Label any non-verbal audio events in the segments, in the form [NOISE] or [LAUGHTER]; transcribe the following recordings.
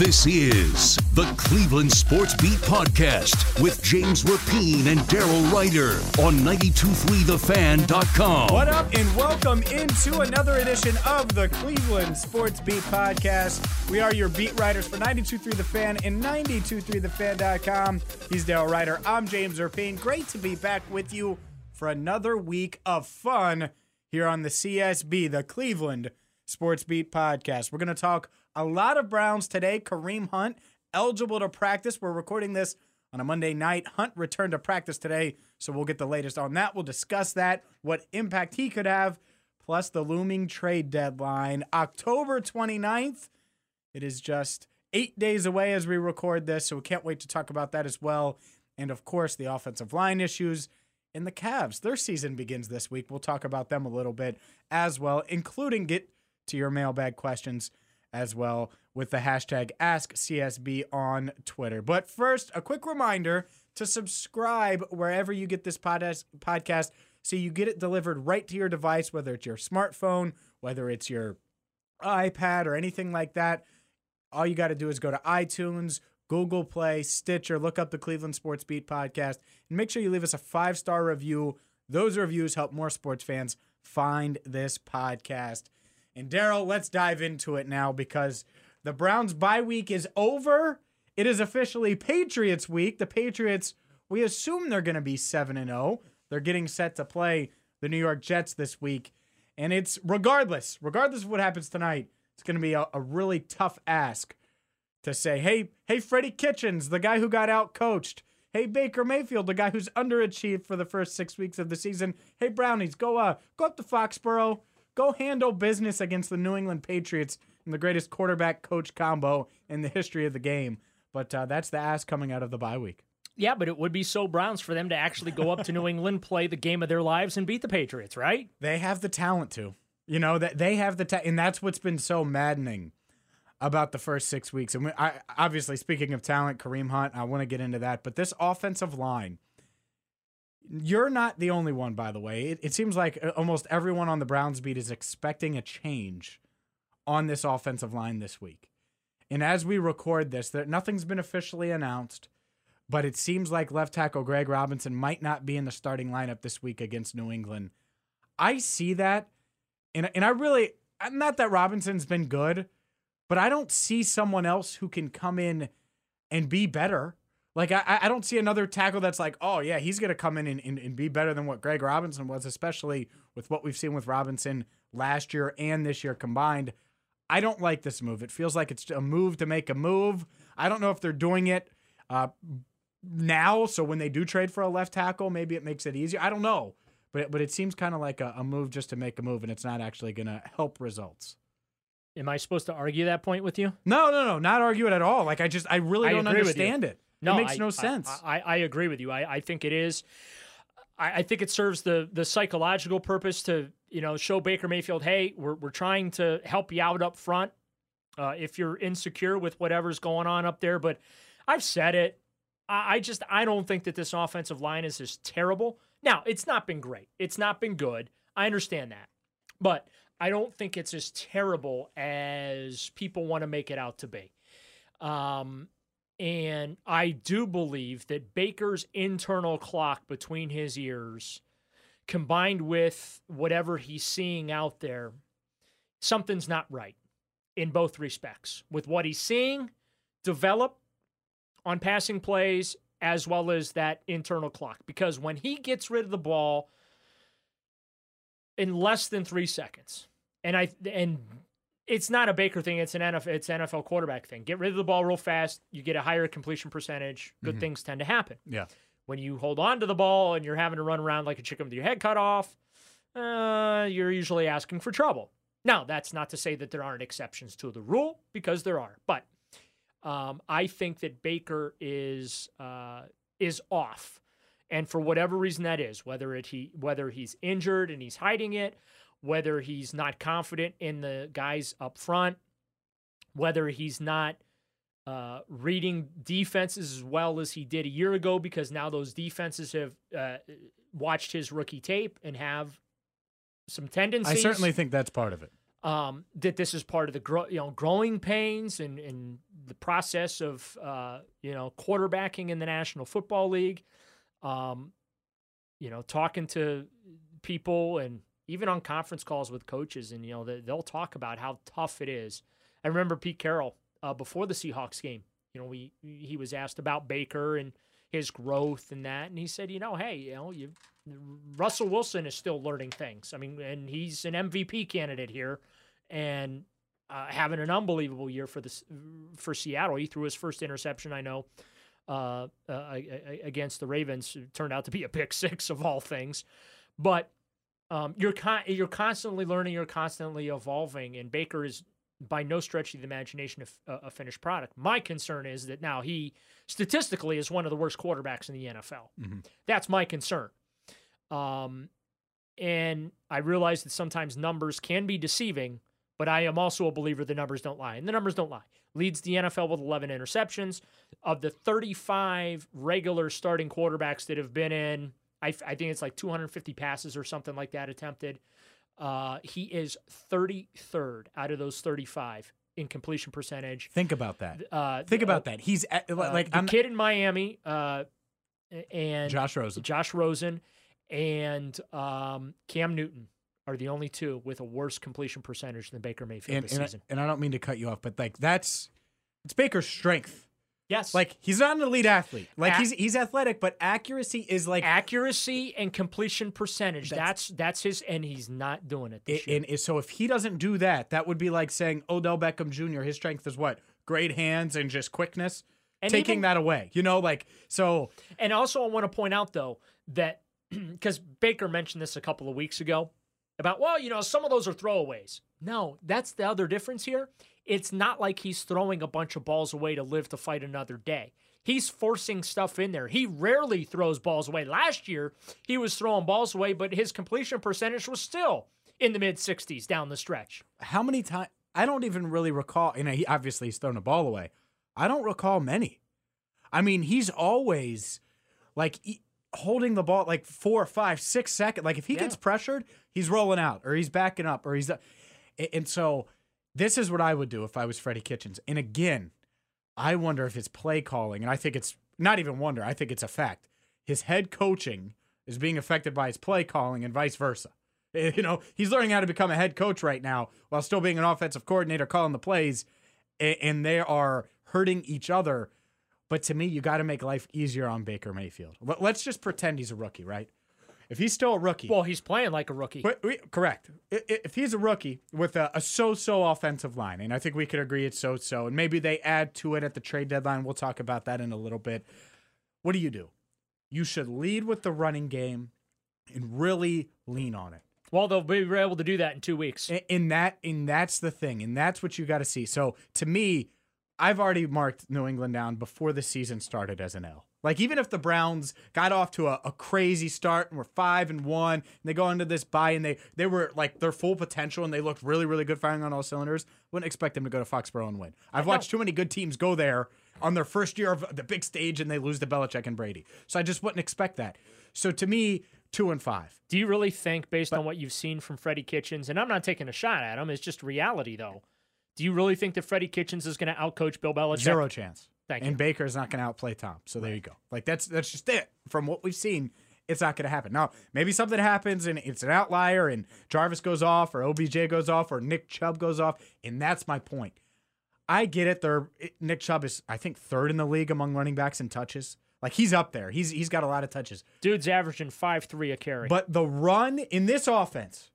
This is the Cleveland Sports Beat Podcast with James Rapien and Daryl Ruiter on 923thefan.com. What up, and welcome into another edition of the Cleveland Sports Beat Podcast. We are your beat writers for 92.3 The Fan and 92.3thefan.com. He's Daryl Ruiter. I'm James Rapien. Great to be back with you for another week of fun here on the CSB, the Cleveland Sports Beat Podcast. We're going to talk a lot of Browns today. Kareem Hunt, eligible to practice. We're recording this on a Monday night. Hunt returned to practice today, so we'll get the latest on that. We'll discuss that, what impact he could have, plus the looming trade deadline, October 29th. It is just eight days away as we record this, so we can't wait to talk about that as well. And of course, the offensive line issues and the Cavs. Their season begins this week. We'll talk about them a little bit as well, including get to your mailbag questions as well with the hashtag AskCSB on Twitter. But first, a quick reminder to subscribe wherever you get this podcast podcast so you get it delivered right to your device, whether it's your smartphone, whether it's your iPad or anything like that. All you got to do is go to iTunes, Google Play, Stitcher, look up the Cleveland Sports Beat podcast, and make sure you leave us a five star review. Those reviews help more sports fans find this podcast. And Daryl, let's dive into it now because the Browns' bye week is over. It is officially Patriots week. The Patriots, we assume they're going to be 7 and 0. They're getting set to play the New York Jets this week. And it's regardless, regardless of what happens tonight, it's going to be a, a really tough ask to say, hey, hey, Freddie Kitchens, the guy who got out coached. Hey, Baker Mayfield, the guy who's underachieved for the first six weeks of the season. Hey, Brownies, go uh, go up to Foxborough, go handle business against the New England Patriots and the greatest quarterback coach combo in the history of the game. But uh, that's the ask coming out of the bye week. Yeah, but it would be so Browns for them to actually go up to New England, play the game of their lives, and beat the Patriots, right? They have the talent to. You know that they have the ta- and that's what's been so maddening about the first six weeks. And we, I obviously speaking of talent, Kareem Hunt, I want to get into that. But this offensive line, you're not the only one, by the way. It, it seems like uh, almost everyone on the Browns beat is expecting a change on this offensive line this week. And as we record this, that nothing's been officially announced, but it seems like left tackle Greg Robinson might not be in the starting lineup this week against New England. I see that, and and I really not that Robinson's been good, but I don't see someone else who can come in and be better. Like I, I don't see another tackle that's like, oh yeah, he's gonna come in and, and, and be better than what Greg Robinson was, especially with what we've seen with Robinson last year and this year combined. I don't like this move. It feels like it's a move to make a move. I don't know if they're doing it uh, now, so when they do trade for a left tackle, maybe it makes it easier. I don't know, but but it seems kind of like a, a move just to make a move, and it's not actually going to help results. Am I supposed to argue that point with you? No, no, no, not argue it at all. Like I just I really I don't understand it. No, it makes I- no I- sense. I, I, agree with you. I, I think it is. I, I think it serves the the psychological purpose to you know show Baker Mayfield, hey, we're we're trying to help you out up front. Uh, if you're insecure with whatever's going on up there, but I've said it. I, I just I don't think that this offensive line is as terrible. Now it's not been great. It's not been good. I understand that, but I don't think it's as terrible as people want to make it out to be. Um, and I do believe that Baker's internal clock between his ears, combined with whatever he's seeing out there, something's not right in both respects with what he's seeing develop on passing plays as well as that internal clock. Because when he gets rid of the ball in less than three seconds, and I and it's not a Baker thing. It's an NFL. It's NFL quarterback thing. Get rid of the ball real fast. You get a higher completion percentage. Good things tend to happen. yeah. When you hold on to the ball and you're having to run around like a chicken with your head cut off, uh, you're usually asking for trouble. Now, that's not to say that there aren't exceptions to the rule because there are, but um, I think that Baker is uh, is off, and for whatever reason that is, whether it he whether he's injured and he's hiding it, whether he's not confident in the guys up front, whether he's not uh, reading defenses as well as he did a year ago because now those defenses have uh, watched his rookie tape and have some tendencies. I certainly think that's part of it. um, that this is part of the grow, you know growing pains and, and the process of uh, you know quarterbacking in the National Football League. Um, you know, talking to people and even on conference calls with coaches, and you know they, they'll talk about how tough it is. I remember Pete Carroll uh, before the Seahawks game. You know, we he was asked about Baker and his growth and that, and he said, you know, hey, you know, you Russell Wilson is still learning things. I mean, and he's an MVP candidate here, and uh, having an unbelievable year for the for Seattle. He threw his first interception, I know, uh, uh, against the Ravens. It turned out to be a pick six of all things, but um, you're con- you're constantly learning, you're constantly evolving, and Baker is by no stretch of the imagination a, a finished product. My concern is that now he statistically is one of the worst quarterbacks in the NFL. That's my concern. Um, and I realize that sometimes numbers can be deceiving, but I am also a believer the numbers don't lie. And the numbers don't lie. Leads the NFL with 11 interceptions. Of the 35 regular starting quarterbacks that have been in, I, I think it's like 250 passes or something like that attempted. Uh, he is 33rd out of those 35 in completion percentage. Think about that. Uh, Think uh, about that. He's at, uh, like the I'm, kid in Miami, uh, and Josh Rosen. Josh Rosen, and um, Cam Newton are the only two with a worse completion percentage than Baker Mayfield and, this and, I, season. and I don't mean to cut you off, but like that's it's Baker's strength. Yes, Like he's not an elite athlete. Like Ac- he's he's athletic, but accuracy is like accuracy and completion percentage. That's That's- that's, his, and he's not doing it this I- year. and so if he doesn't do that, that would be like saying Odell Beckham Jr. His strength is what? Great hands and just quickness. And taking even- that away, you know, like so. And also, I want to point out though that [CLEARS THROAT] because Baker mentioned this a couple of weeks ago about, well, you know, some of those are throwaways. No, that's the other difference here. It's not like he's throwing a bunch of balls away to live to fight another day. He's forcing stuff in there. He rarely throws balls away. Last year, he was throwing balls away, but his completion percentage was still in the mid 60s down the stretch. How many times? I don't even really recall. You know, he obviously he's thrown a ball away. I don't recall many. I mean, he's always like e- holding the ball like four, five, six seconds. Like if he gets pressured, he's rolling out or he's backing up or he's. And so this is what I would do if I was Freddie Kitchens. And again, I wonder if his play calling, and I think it's not even wonder, I think it's a fact. His head coaching is being affected by his play calling and vice versa. [LAUGHS] You know, he's learning how to become a head coach right now while still being an offensive coordinator calling the plays, and they are hurting each other. But to me, you got to make life easier on Baker Mayfield. Let's just pretend he's a rookie, right? If he's still a rookie, Well, he's playing like a rookie. but we, correct. If he's a rookie with a, a so-so offensive line, and I think we could agree it's so-so, and maybe they add to it at the trade deadline. We'll talk about that in a little bit. What do you do? You should lead with the running game and really lean on it. well, they'll be able to do that in two weeks. And that, and that's the thing, and that's what you got to see. So to me, I've already marked New England down before the season started as an L. Like even if the Browns got off to a, a crazy start and were five and one, and they go into this bye and they they were like their full potential and they looked really really good firing on all cylinders, wouldn't expect them to go to Foxborough and win. I've watched too many good teams go there on their first year of the big stage and they lose to Belichick and Brady. So I just wouldn't expect that. So to me, two and five. Do you really think, based on what you've seen from Freddie Kitchens, and I'm not taking a shot at him, it's just reality though. Do you really think that Freddie Kitchens is going to outcoach Bill Belichick? Zero chance. Thank and you. Baker's not going to outplay Tom. So there you go. Like that's that's just it. From what we've seen, it's not going to happen. Now, maybe something happens and it's an outlier and Jarvis goes off or OBJ goes off or Nick Chubb goes off, and that's my point. I get it. They're it- Nick Chubb is I think third in the league among running backs in touches. Like he's up there. He's he's got a lot of touches. Dude's averaging five three a carry. But the run in this offense,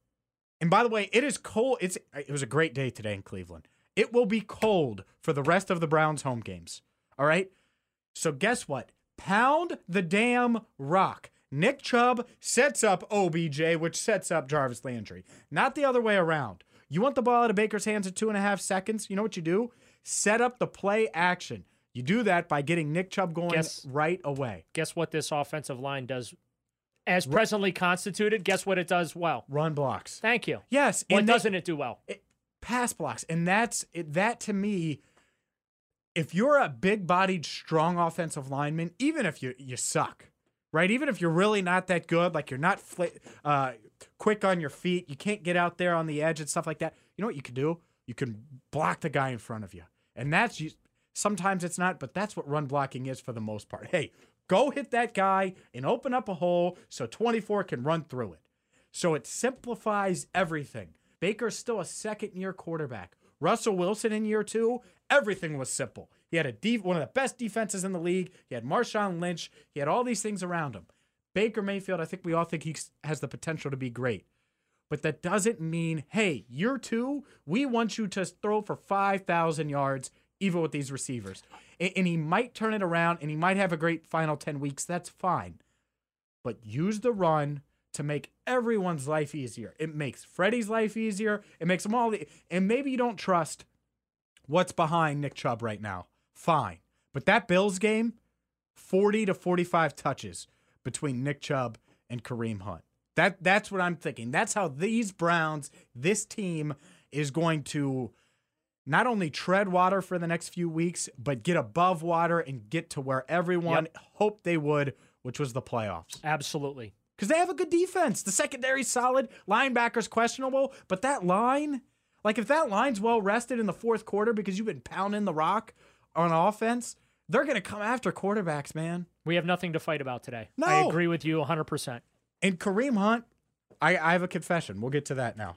and by the way, it is cold. It's it was a great day today in Cleveland. It will be cold for the rest of the Browns home games. All right. So guess what? Pound the damn rock. Nick Chubb sets up OBJ, which sets up Jarvis Landry. Not the other way around. You want the ball out of Baker's hands at two and a half seconds? You know what you do? Set up the play action. You do that by getting Nick Chubb going Guess- right away. Guess what this offensive line does as presently constituted? Guess what it does well? Run blocks. Thank you. Yes. What and doesn't it do well? it, pass blocks, and that's it, that to me. If you're a big-bodied, strong offensive lineman, even if you you suck, right? Even if you're really not that good, like you're not fl- uh, quick on your feet, you can't get out there on the edge and stuff like that. You know what you can do? You can block the guy in front of you, and that's. Sometimes it's not, but that's what run blocking is for the most part. Hey, go hit that guy and open up a hole so 24 can run through it. So it simplifies everything. Baker's still a second year quarterback. Russell Wilson in year two, everything was simple. He had a def- one of the best defenses in the league. He had Marshawn Lynch. He had all these things around him. Baker Mayfield, I think we all think he has the potential to be great. But that doesn't mean, hey, year two, we want you to throw for 5,000 yards, even with these receivers. And, and he might turn it around and he might have a great final 10 weeks. That's fine. But use the run to make everyone's life easier. It makes Freddie's life easier. It makes them all. The, and maybe you don't trust what's behind Nick Chubb right now. Fine. But that Bills game, 40 to 45 touches between Nick Chubb and Kareem Hunt. That that's what I'm thinking. That's how these Browns, this team is going to not only tread water for the next few weeks, but get above water and get to where everyone hoped they would, which was the playoffs. Absolutely. Because they have a good defense. The secondary's solid, linebackers questionable, but that line, like if that line's well rested in the fourth quarter because you've been pounding the rock on offense, they're gonna come after quarterbacks, man. We have nothing to fight about today. No. I agree with you 100%. And Kareem Hunt, I, I have a confession. We'll get to that now.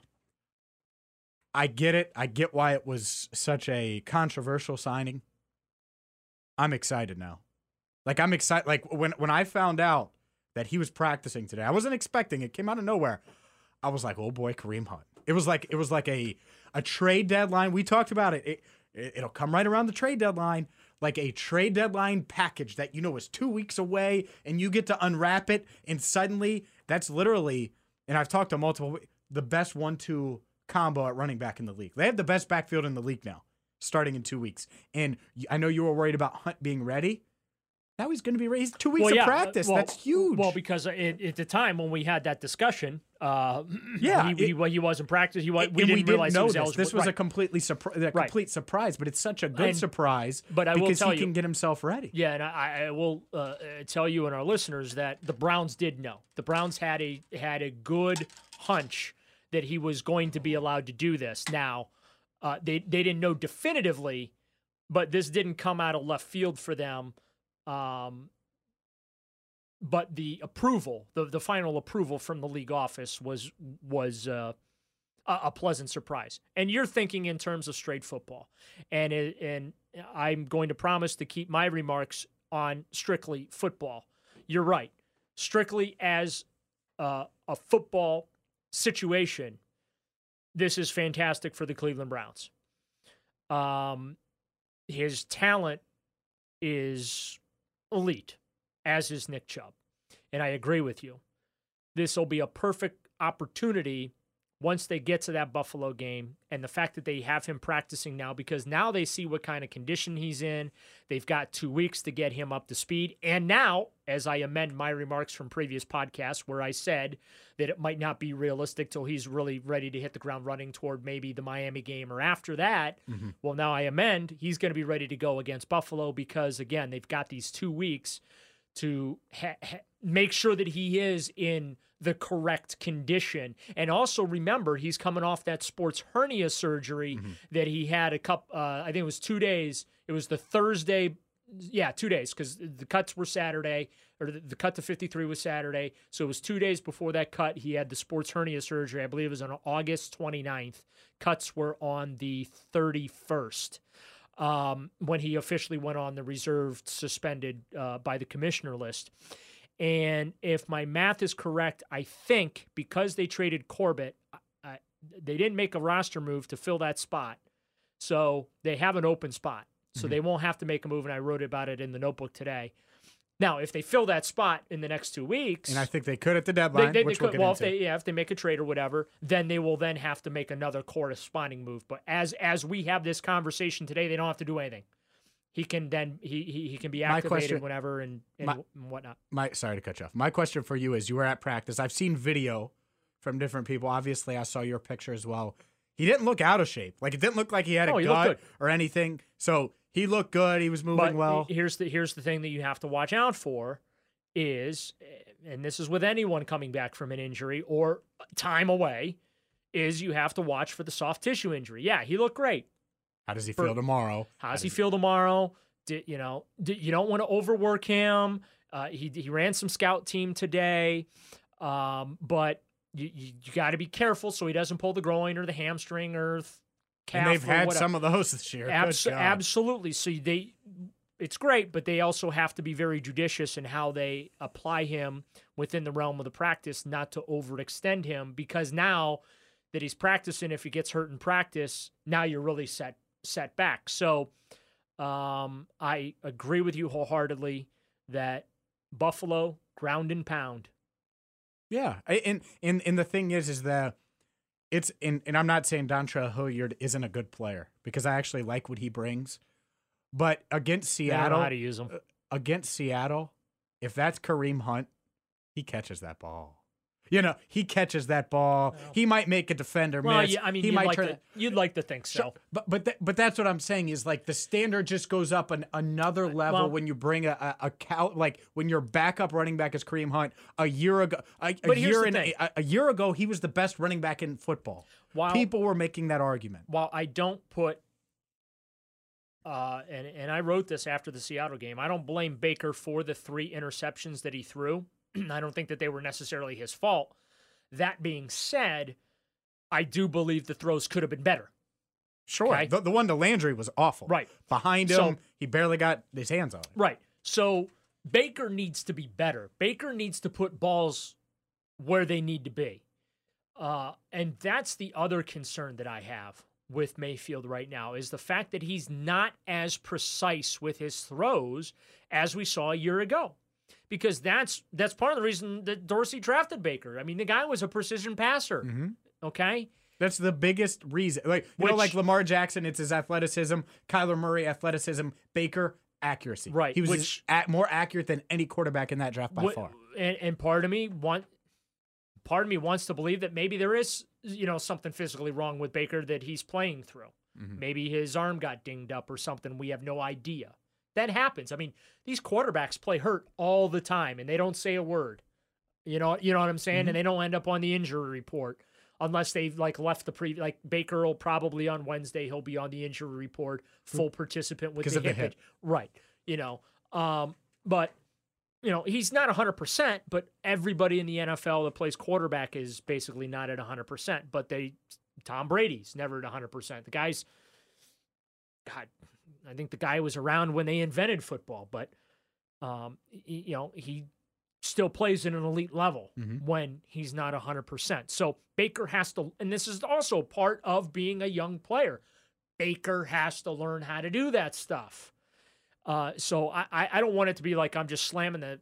I get it. I get why it was such a controversial signing. I'm excited now. Like I'm excited. Like when when I found out that he was practicing today, I wasn't expecting it. Came out of nowhere. I was like, oh boy, Kareem Hunt. It was like it was like a a trade deadline. We talked about it. it it- it'll come right around the trade deadline, like a trade deadline package that you know is two weeks away, and you get to unwrap it, and suddenly that's literally. And I've talked to multiple the best one-two combo at running back in the league. They have the best backfield in the league now, starting in two weeks. And i know you were worried about Hunt being ready. Now he's going to be raised two weeks well, of yeah, uh, practice. well- That's huge. Well, because it, at the time when we had that discussion, uh, [CLEARS THROAT] Yeah, he, he, it- well, he wasn't practicing. He, wa- And we didn't realize he this. eligible. This was a completely surpri- a Right. complete surprise, but it's such a good And- surprise. but I will because tell he you- can get himself ready. Yeah, and I, I will uh, uh, tell you and our listeners that the Browns did know. The Browns had a had a good hunch that he was going to be allowed to do this. Now, uh, they they didn't know definitively, but this didn't come out of left field for them. Um, but the approval, the the final approval from the league office was was uh, a, pleasant surprise. And you're thinking in terms of straight football, and it, and I'm going to promise to keep my remarks on strictly football. You're right, strictly as uh, a football situation. This is fantastic for the Cleveland Browns. Um, his talent is elite, as is Nick Chubb. And I agree with you. This will be a perfect opportunity once they get to that Buffalo game and the fact that they have him practicing now because now they see what kind of condition he's in. They've got two weeks to get him up to speed. And now, as I amend my remarks from previous podcasts where I said that it might not be realistic till he's really ready to hit the ground running toward maybe the Miami game or after that, mm-hmm. well, now I amend. He's going to be ready to go against Buffalo because, again, they've got these two weeks to ha- ha- make sure that he is in the correct condition. And also remember, he's coming off that sports hernia surgery that he had a cup. Uh, I think it was two days. It was the Thursday. Yeah, two days because the cuts were Saturday, or the, the cut to 53 was Saturday. So it was two days before that cut. He had the sports hernia surgery. I believe it was on August 29th. Cuts were on the 31st um, when he officially went on the reserved, suspended uh, by the commissioner list. And if my math is correct, I think because they traded Corbett, uh, they didn't make a roster move to fill that spot. So they have an open spot. So they won't have to make a move. And I wrote about it in the notebook today. Now, if they fill that spot in the next two weeks, And I think they could at the deadline, they, they which we'll could, well, into. if they yeah, if they make a trade or whatever, then they will then have to make another corresponding move. But as as we have this conversation today, they don't have to do anything. He can then he he, he can be My activated question- whenever and and, my- and whatnot. my sorry to cut you off. My question for you is: You were at practice. I've seen video from different people. Obviously, I saw your picture as well. He didn't look out of shape. Like it didn't look like he had a Oh, gut or anything. So he looked good. He was moving But well. here's the here's the thing that you have to watch out for is, eh, and this is with anyone coming back from an injury or time away, is you have to watch for the soft tissue injury. Yeah, he looked great. How does he for- feel tomorrow? How does he feel tomorrow? Did, you know, did, you don't want to overwork him. Uh, he he ran some scout team today, um, but you you, you got to be careful so he doesn't pull the groin or the hamstring or th- calf. And they've had whatever. some of those this year. Good Abs- God. absolutely. So they, it's great, but they also have to be very judicious in how they apply him within the realm of the practice, not to overextend him. Because now that he's practicing, if he gets hurt in practice, now you're really set set back. So um, I agree with you wholeheartedly that Buffalo ground and pound. Yeah, I- and and and the thing is, is that it's and and I'm not saying Dontre Hilliard isn't a good player because I actually like what he brings, but against They don't know Seattle, how to use them. against Seattle, if that's Kareem Hunt, he catches that ball. You know, he catches that ball. He might make a defender Well, miss. yeah, I mean, he you'd might like, turn. to, you'd like to think so. Sure, But but th- but that's what I'm saying is like the standard just goes up an, another level well- when you bring a a, a cow like when your backup running back is Kareem Hunt. A year ago, a, a year and a, a year ago, he was the best running back in football. While- People were making that argument. while I don't put uh and and I wrote this after the Seattle game, I don't blame Baker for the three interceptions that he threw. [CLEARS THROAT] I don't think that they were necessarily his fault. That being said, I do believe the throws could have been better. Sure, Okay. the, the one to Landry was awful. Right. behind him, So- he barely got his hands on it. Right. So Baker needs to be better. Baker needs to put balls where they need to be. Uh, and that's the other concern that I have with Mayfield right now is the fact that he's not as precise with his throws as we saw a year ago. Because that's that's part of the reason that Dorsey drafted Baker. I mean, the guy was a precision passer. Okay? That's the biggest reason. Like you know, like Lamar Jackson, it's his athleticism. Kyler Murray, athleticism. Baker, accuracy. Right, He was which- as- a- more accurate than any quarterback in that draft by Wh- far. And, and part of me want, part of me wants to believe that maybe there is, you know, something physically wrong with Baker that he's playing through. Mm-hmm. Maybe his arm got dinged up or something. We have no idea. That happens. I mean, these quarterbacks play hurt all the time, and they don't say a word. You know, you know what I'm saying, Mm-hmm. and they don't end up on the injury report unless they've like left the pre. Like Baker will probably on Wednesday he'll be on the injury report, full participant with the of the hip, hip. right? You know, um, but you know, he's not 100%, but everybody in the NFL that plays quarterback is basically not at 100%. But they, Tom Brady's never at 100%. The guy's, God, I think the guy was around when they invented football, but, um, y- you know, he still plays at an elite level when he's not 100%. So Baker has to, and this is also part of being a young player. Baker has to learn how to do that stuff. Uh, so I, I I don't want it to be like I'm just slamming the,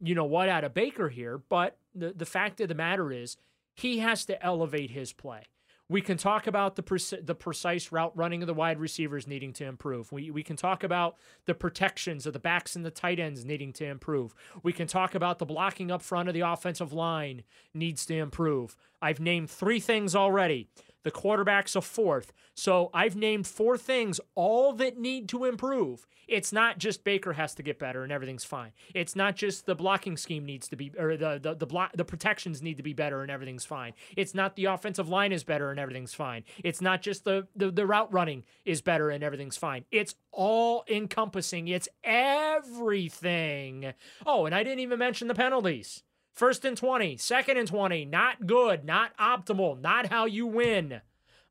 you know what, out of Baker here. But the the fact of the matter is, he has to elevate his play. We can talk about the the precise route running of the wide receivers needing to improve. We we can talk about the protections of the backs and the tight ends needing to improve. We can talk about the blocking up front of the offensive line needs to improve. I've named three things already. The quarterback's a fourth. So I've named four things, all that need to improve. It's not just Baker has to get better and everything's fine. It's not just the blocking scheme needs to be, or the the the block the protections need to be better and everything's fine. It's not the offensive line is better and everything's fine. It's not just the the, the route running is better and everything's fine. It's all encompassing. It's everything. Oh, and I didn't even mention the penalties. First and 20, second and 20, not good, not optimal, not how you win.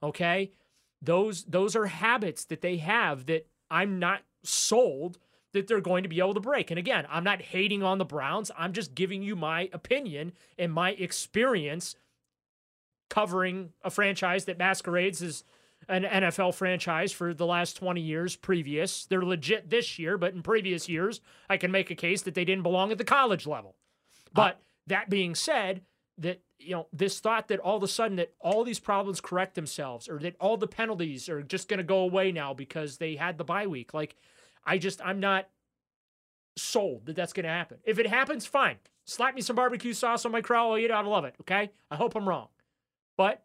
Okay? Those those are habits that they have that I'm not sold that they're going to be able to break. And again, I'm not hating on the Browns. I'm just giving you my opinion and my experience covering a franchise that masquerades as an NFL franchise for the last 20 years previous. They're legit this year, but in previous years, I can make a case that they didn't belong at the college level. But that being said, that you know, this thought that all of a sudden that all these problems correct themselves or that all the penalties are just going to go away now because they had the bye week. Like I just I'm not sold that that's going to happen. If it happens, fine. Slap me some barbecue sauce on my crow. I'll eat it. I love it. Okay. I hope I'm wrong. But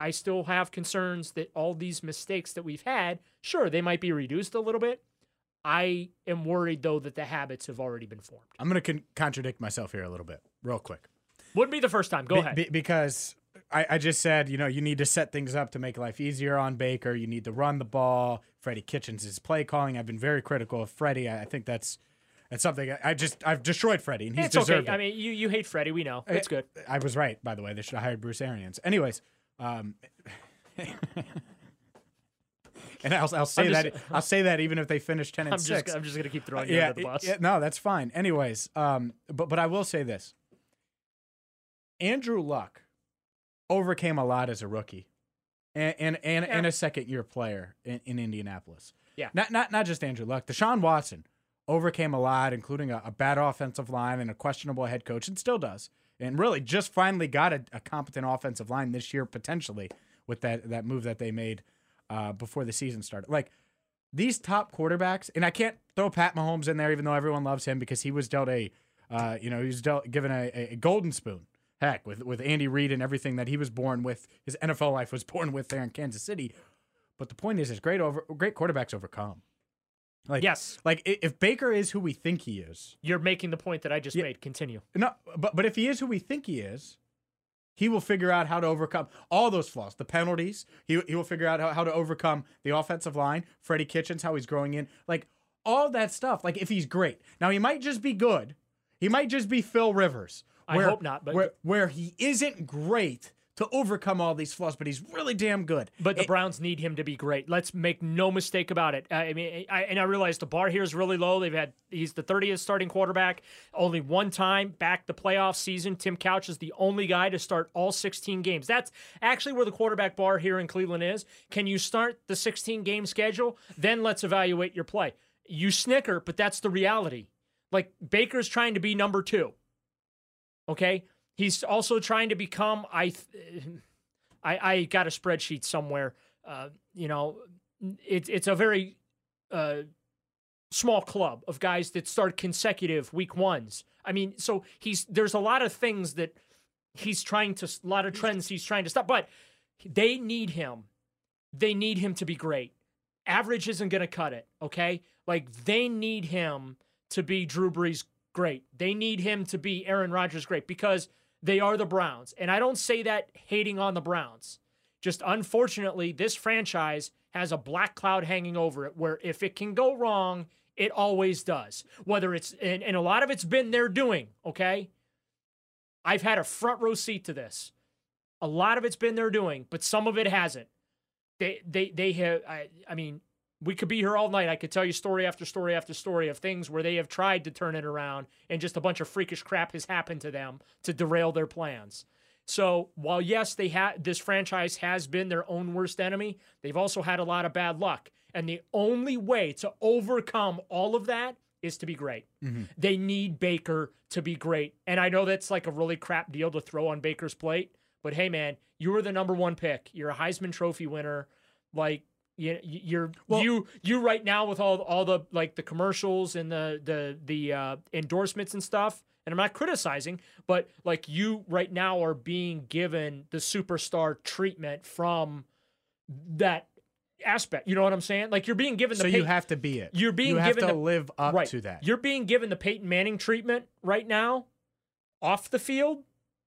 I still have concerns that all these mistakes that we've had, sure, they might be reduced a little bit. I am worried, though, that the habits have already been formed. I'm going to con- contradict myself here a little bit, real quick. Wouldn't be the first time. Go Be- ahead. be- because I, I just said, you know, you need to set things up to make life easier on Baker. You need to run the ball. Freddie Kitchens is play calling. I've been very critical of Freddie. I, I think that's that's something I, I just I've destroyed Freddie, and he's it's okay. deserved I mean, you, you hate Freddie. We know. It's good. I was right, by the way. They should have hired Bruce Arians. Anyways, um, [LAUGHS] and I'll, I'll say just- that I'll say that even if they finish ten and I'm six. just, I'm just going to keep throwing you yeah, under the bus. yeah, no, that's fine. Anyways, um, but but I will say this: Andrew Luck overcame a lot as a rookie, and and and, and a second year player in, in Indianapolis. Yeah. not not not just Andrew Luck. Deshaun Watson overcame a lot, including a, a bad offensive line and a questionable head coach, and still does. And really, just finally got a, a competent offensive line this year potentially with that that move that they made uh, before the season started. Like these top quarterbacks, and I can't throw Pat Mahomes in there, even though everyone loves him because he was dealt a, uh, you know, he was dealt given a, a- golden spoon. Heck, with with Andy Reid and everything that he was born with, his NFL life was [LAUGHS] born with there in Kansas City. But the point is, is great over great quarterbacks overcome. Like Yes. like if Baker is who we think he is, You're making the point that I just Yeah. made. Continue. no, but but if he is who we think he is, he will figure out how to overcome all those flaws, the penalties. He he will figure out how, how to overcome the offensive line, Freddie Kitchens, how he's growing in, like all that stuff. Like if he's great, now he might just be good. He might just be Phil Rivers. I hope not, but- where where he isn't great to overcome all these flaws, but he's really damn good. But the It- Browns need him to be great. Let's make no mistake about it. I mean, I, and I realize the bar here is really low. They've had he's the 30th starting quarterback. Only one time back the playoff season. Tim Couch is the only guy to start all 16 games. That's actually where the quarterback bar here in Cleveland is. Can you start the 16 game schedule? Then let's evaluate your play. You snicker, but that's the reality. Like Baker's trying to be number two. Okay. He's also trying to become. I, th- I, I got a spreadsheet somewhere. Uh, you know, it's it's a very uh, small club of guys that start consecutive week ones. I mean, so he's there's a lot of things that he's trying to, a lot of trends he's trying to stop, but they need him. They need him to be great. Average isn't going to cut it. Okay, like they need him to be Drew Brees great. They need him to be Aaron Rodgers great because they are the Browns. And I don't say that hating on the Browns. Just unfortunately, this franchise has a black cloud hanging over it where if it can go wrong, it always does. Whether it's, and, and a lot of it's been their doing, okay? I've had a front row seat to this. A lot of it's been their doing, but some of it hasn't. They, they, they have, I, I mean, we could be here all night. I could tell you story after story after story of things where they have tried to turn it around and just a bunch of freakish crap has happened to them to derail their plans. So while yes, they had this franchise has been their own worst enemy, they've also had a lot of bad luck. And the only way to overcome all of that is to be great. Mm-hmm. They need Baker to be great. And I know that's like a really crap deal to throw on Baker's plate, but hey man, you were the number one pick. You're a Heisman Trophy winner. Like you, you're you you right now with all all the like the commercials and the the the uh, endorsements and stuff. And I'm not criticizing, but like you right now are being given the superstar treatment from that aspect. You know what I'm saying? Like you're being given the so you have to be it. you're being you have given to the- live up right. to that. You're being given the Peyton Manning treatment right now off the field.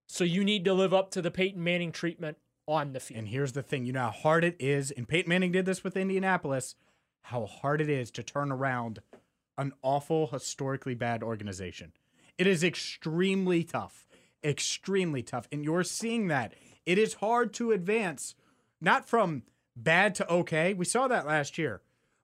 So you need to live up to the Peyton Manning treatment on the field. And here's the thing, you know how hard it is, and Peyton Manning did this with Indianapolis, how hard it is to turn around an awful, historically bad organization. It is extremely tough. Extremely tough. And you're seeing that. It is hard to advance, not from bad to okay. We saw that last year.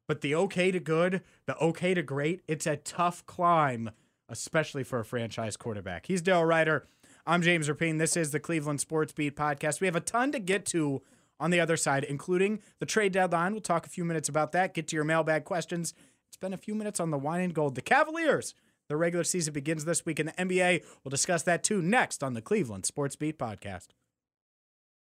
But the okay to good, the okay to great, it's a tough climb, especially for a franchise quarterback. He's Dale Ruiter. I'm James Rapien. This is the Cleveland Sports Beat podcast. We have a ton to get to on the other side, including the trade deadline. We'll talk a few minutes about that. Get to your mailbag questions. Spend a few minutes on the wine and gold. The Cavaliers. The regular season begins this week in the NBA. We'll discuss that too next on the Cleveland Sports Beat podcast.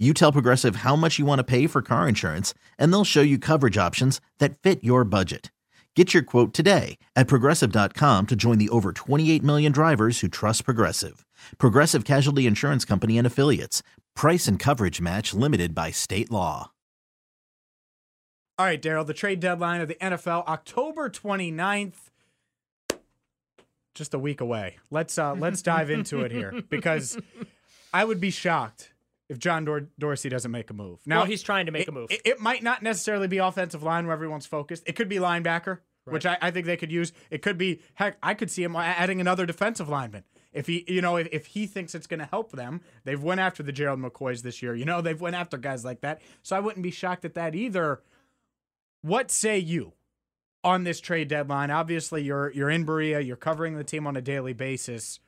You tell Progressive how much you want to pay for car insurance, and they'll show you coverage options that fit your budget. Get your quote today at progressive.com to join the over 28 million drivers who trust Progressive. Progressive Casualty Insurance Company and Affiliates. Price and coverage match limited by state law. All right, Daryl, the trade deadline of the NFL, October 29th. Just a week away. Let's uh let's dive into it here because I would be shocked if John Dor- Dorsey doesn't make a move. Now well, he's trying to make it, a move. It, it might not necessarily be offensive line where everyone's focused. It could be linebacker, which I, I think they could use. It could be heck, I could see him adding another defensive lineman. If he, you know, if, if he thinks it's going to help them, they've went after the Gerald McCoys this year. You know, [LAUGHS] they've went after guys like that. So I wouldn't be shocked at that either. What say you on this trade deadline? Obviously, you're you're in Berea. You're covering the team on a daily basis.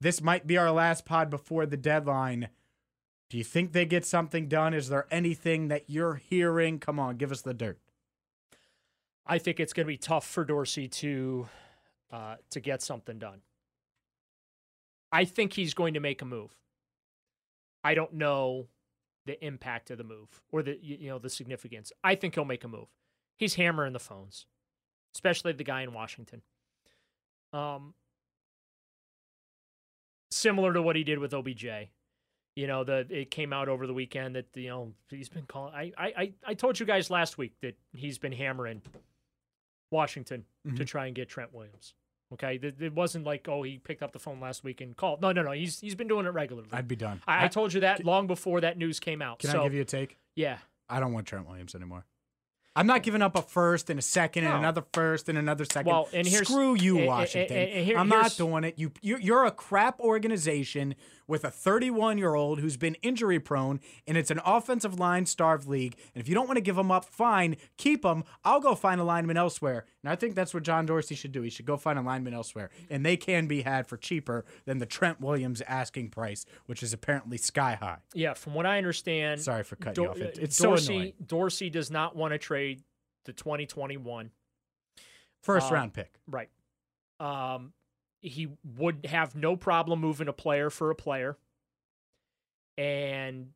This might be our last pod before the deadline. Do you think they get something done? Is there anything that you're hearing? Come on, give us the dirt. I think it's going to be tough for Dorsey to uh, to get something done. I think he's going to make a move. I don't know the impact of the move or the you know the significance. I think he'll make a move. He's hammering the phones, especially the guy in Washington. Um, similar to what he did with OBJ. You know, the it came out over the weekend that you know he's been calling. I I I told you guys last week that he's been hammering Washington Mm-hmm. to try and get Trent Williams. Okay, it wasn't like oh he picked up the phone last week and called. No, no, no. He's he's been doing it regularly. I'd be done. I, I told you that long before that news came out. Can so I give you a take? yeah, I don't want Trent Williams anymore. I'm not giving up a first and a second and No. another first and another second. Well, and here's- Screw you, and- and- Washington. and- and here- I'm not doing it. You, you, you're a crap organization with a 31 year old who's been injury prone, and it's an offensive line starved league. And if you don't want to give him up, fine, keep him. I'll go find a lineman elsewhere. And I think that's what John Dorsey should do. He should go find a lineman elsewhere, and they can be had for cheaper than the Trent Williams asking price, which is apparently sky high. yeah. From what I understand, Sorry for cutting you off. It- it's so annoying. Dorsey does not want to trade the 2021 First Uh, round pick. Right. Um, he would have no problem moving a player for a player. And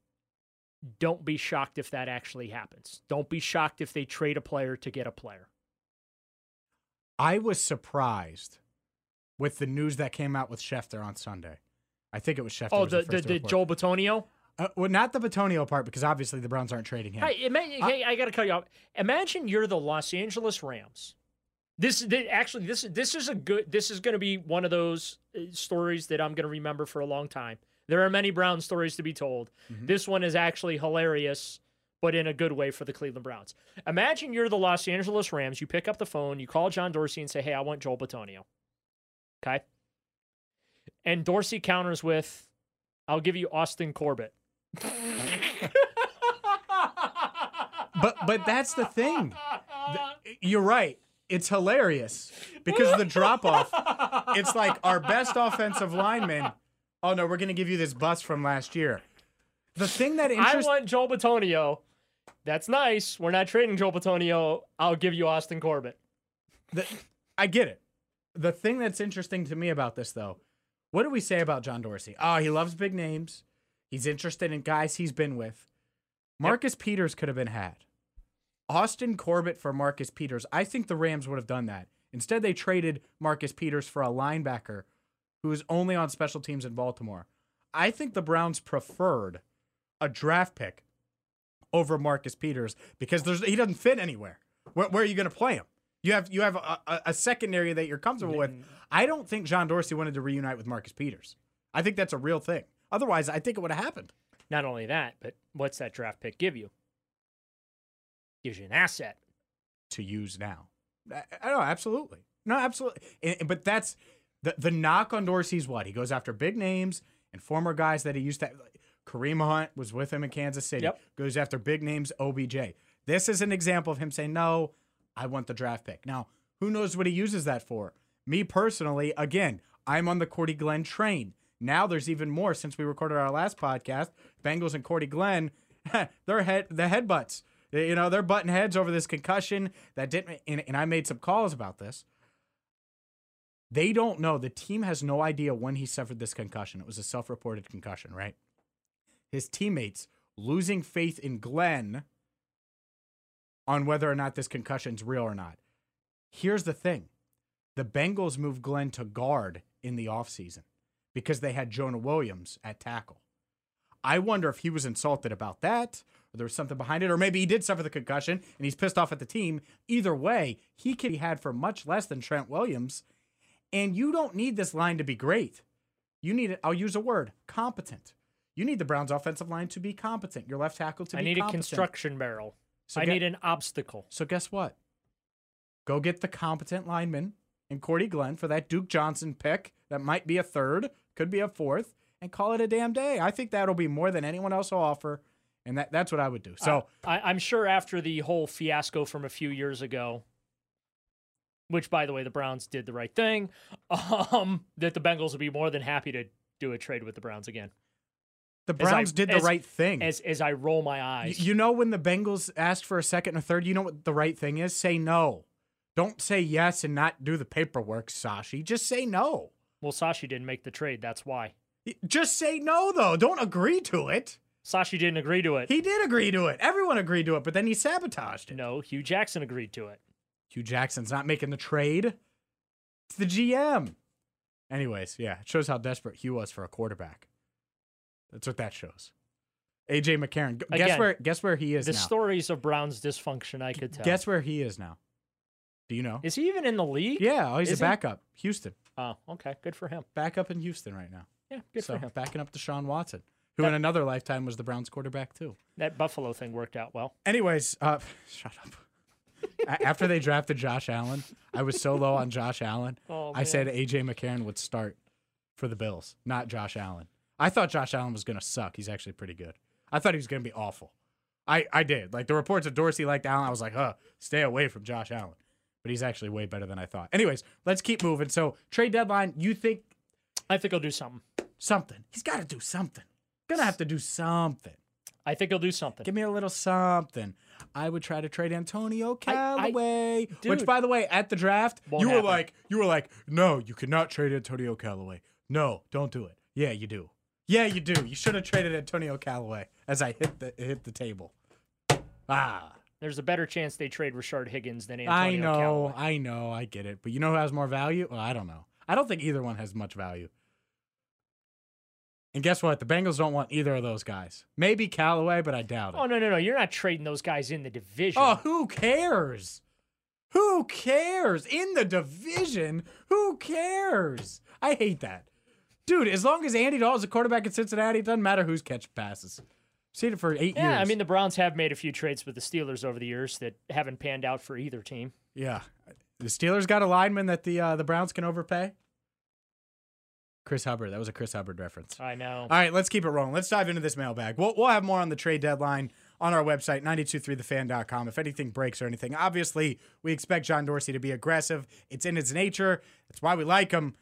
don't be shocked if that actually happens. Don't be shocked if they trade a player to get a player. I was surprised with the news that came out with Schefter on Sunday. I think it was Schefter. Oh, the the, first to the. Joel Bitonio. Uh, well, not the Bitonio part because obviously the Browns aren't trading him. Hey, ima- hey, I got to cut you off. Imagine you're the Los Angeles Rams. This, thi- actually this this is a good. This is going to be one of those uh, stories that I'm going to remember for a long time. There are many Brown stories to be told. This one is actually hilarious, but in a good way for the Cleveland Browns. Imagine you're the Los Angeles Rams. You pick up the phone, you call John Dorsey and say, "Hey, I want Joel Bitonio." Okay. And Dorsey counters with, "I'll give you Austin Corbett." But but that's the thing. You're right. It's hilarious because the drop off. It's like our best offensive lineman. Oh no, we're gonna give you this bust from last year. The thing that interests I want Joel Bitonio. That's nice. We're not trading Joel Bitonio. I'll give you Austin Corbett. the, I get it. The thing that's interesting to me about this, though, what do we say about John Dorsey? Oh, he loves big names. He's interested in guys he's been with. Marcus Peters could have been had. Austin Corbett for Marcus Peters. I think the Rams would have done that Instead, they traded Marcus Peters for a linebacker who is only on special teams in Baltimore. I think the Browns preferred a draft pick over Marcus Peters because there's he doesn't fit anywhere. Where, where are you going to play him? You have you have a, a, a secondary that you're comfortable with. Mm-hmm. I don't think John Dorsey wanted to reunite with Marcus Peters. I think that's a real thing. Otherwise, I think it would have happened. Not only that, but what's that draft pick give you? Gives you an asset. to use now. I, I know, absolutely. No, absolutely. And- and- but that's the the knock on Dorsey's what? He goes after big names and former guys that he used to. Kareem Hunt was with him in Kansas City. Yep. Goes after big names, OBJ. This is an example of him saying, no, I want the draft pick. Now, who knows what he uses that for? Me personally, again, I'm on the Cordy Glenn train. Now there's even more since we recorded our last podcast. Bengals and Cordy Glenn, [LAUGHS] they're head the headbutts. You know, they're butting heads over this concussion that didn't and, and I made some calls about this. They don't know. The team has no idea when he suffered this concussion. It was a self-reported concussion, right? His teammates losing faith in Glenn on whether or not this concussion's real or not. Here's the thing. The Bengals moved Glenn to guard in the offseason because they had Jonah Williams at tackle. I wonder if he was insulted about that, or there was something behind it, or maybe he did suffer the concussion and he's pissed off at the team. Either way, he could be had for much less than Trent Williams. And you don't need this line to be great. You need it, I'll use a word, competent. You need the Browns offensive line to be competent. Your left tackle to be competent. I be need a construction barrel. So I get- need an obstacle. So guess what? Go get the competent lineman and Cordy Glenn for that Duke Johnson pick. That might be a third, could be a fourth, and call it a damn day. I think that'll be more than anyone else will offer, and that, that's what I would do. So I, I'm sure after the whole fiasco from a few years ago, which by the way, the Browns did the right thing, [LAUGHS] um, that the Bengals would be more than happy to do a trade with the Browns again. the As I- Browns did the as- right thing. As as I roll my eyes, you know when the Bengals asked for a second or third, you know what the right thing is? Say no. Don't say yes and not do the paperwork, Sashi. Just say no. Well, Sashi didn't make the trade. That's why Just say no, though. Don't agree to it. Sashi didn't agree to it. He did agree to it. Everyone agreed to it, but then he sabotaged it. no, Hue Jackson agreed to it. Hue Jackson's not making the trade. It's the GM. Anyways, yeah, it shows how desperate Hue was for a quarterback. That's what that shows. AJ McCarron. Guess Again, where guess where he is the now. stories of Browns dysfunction, I could tell. Guess where he is now. Do you know? is he even in the league? yeah, oh, he's Is a he? backup. Houston. Oh, okay. Good for him. Backup in Houston right now. Yeah, good so for him. backing up to Sean Watson, who in another lifetime was the Browns quarterback too. That Buffalo thing worked out well. Anyways, uh, [LAUGHS] shut up. A- After they drafted Josh Allen, I was so low on Josh Allen. [LAUGHS] Oh, I said AJ McCarron would start for the Bills, not Josh Allen. I thought Josh Allen was going to suck. He's actually pretty good. I thought he was going to be awful. I, I did. Like the reports of Dorsey liked Allen, I was like, huh, stay away from Josh Allen. But he's actually way better than I thought. Anyways, let's keep moving. So, trade deadline, you think I think he'll do something. something. He's got to do something. Gonna have to do something. I think he'll do something. Give me a little something. I would try to trade Antonio Callaway, which, Dude. by the way, at the draft, Won't you were happen. like, you were like, no, you cannot trade Antonio Callaway. No, don't do it. Yeah, you do. Yeah, you do. You should have traded Antonio Callaway. As I hit the hit the table. Ah, There's a better chance they trade Richard Higgins than Antonio I know, Callaway. I know, I get it. But you know who has more value? Well, I don't know. I don't think either one has much value. And guess what? The Bengals don't want either of those guys. Maybe Callaway, but I doubt it. Oh no, no, no! You're not trading those guys in the division. Oh, who cares? Who cares? In the division, who cares? I hate that. Dude, as long as Andy Dalton's a quarterback in Cincinnati, it doesn't matter who's catching passes. Seen it for eight yeah, years. Yeah, I mean the Browns have made a few trades with the Steelers over the years that haven't panned out for either team. yeah. The Steelers got a lineman that the uh, the Browns can overpay. Chris Hubbard. That was a Chris Hubbard reference. I know. All right, let's keep it rolling. Let's dive into this mailbag. We'll, we'll have more on the trade deadline on our website, 923thefan.com. If anything breaks or anything, obviously, we expect John Dorsey to be aggressive. It's in his nature. That's why we like him.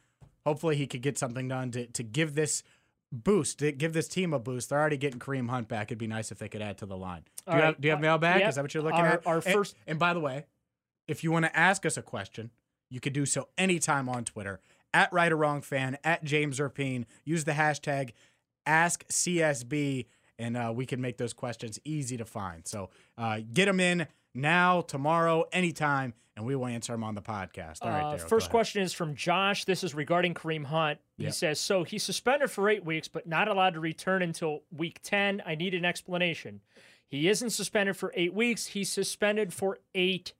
Hopefully, he could get something done to, to give this boost, give this team a boost. They're already getting Kareem Hunt back. It'd be nice if they could add to the line. Do you, right. have, do you have mailbag? yeah. Is that what you're looking Our- at? our And- first- and by the way, if you want to ask us a question, you could do so anytime on Twitter at Right or Wrong Fan, at James Rapien. Use the hashtag AskCSB, and uh, we can make those questions easy to find. So uh, get them in. Now, tomorrow, anytime, and we will answer them on the podcast. All right, Uh, Daryl, go first question is from Josh. This is regarding Kareem Hunt. He Yep. says, So he's suspended for eight weeks, but not allowed to return until week 10. I need an explanation. He isn't suspended for eight weeks, he's suspended for eight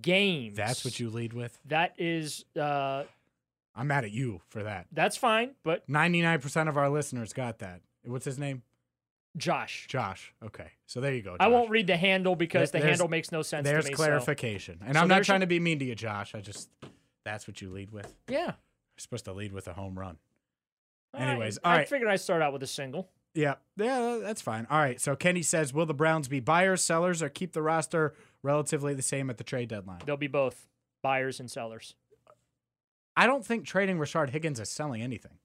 games. That's what you lead with. That is, uh, I'm mad at you for that. that's fine, but 99% of our listeners got that. What's his name? Josh. Josh. Okay. So there you go. I won't read the handle because There- the handle makes no sense There's to me. so- clarification. And So I'm not trying to be mean to you, Josh. I just, that's what you lead with. Yeah. You're supposed to lead with a home run. I- Anyways, I, all right. figured I'd start out with a single. Yeah, yeah, that's fine. All right. So Kenny says, will the Browns be buyers, sellers, or keep the roster relatively the same at the trade deadline? They'll be both buyers and sellers. I don't think trading Rashard Higgins is selling anything.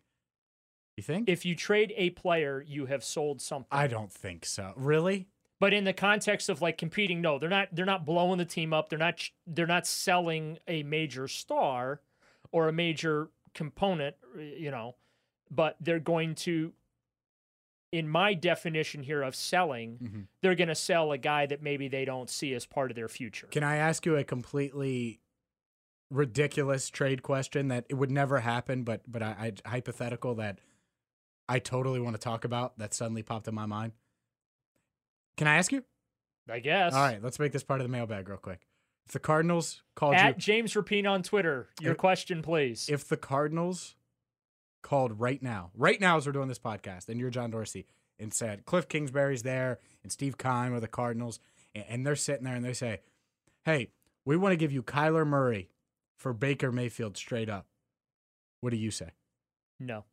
You think? If you trade a player, you have sold something. I don't think so. Really? But in the context of like competing, no, they're not. They're not blowing the team up. They're not. They're not selling a major star or a major component. You know, but they're going to. In my definition here of selling, Mhm. they're going to sell a guy that maybe they don't see as part of their future. Can I ask you a completely ridiculous trade question that it would never happen, but but I, I hypothetical that I totally want to talk about that suddenly popped in my mind? Can I ask you? I guess. All right, let's make this part of the mailbag real quick. If the Cardinals called At you, James Rapien on Twitter, your If- question, please. if the Cardinals called right now, right now as we're doing this podcast, and you're John Dorsey, and said Kliff Kingsbury's there and Steve Keim are the Cardinals, and, and they're sitting there and they say, "Hey, we want to give you Kyler Murray for Baker Mayfield straight up." What do you say? no,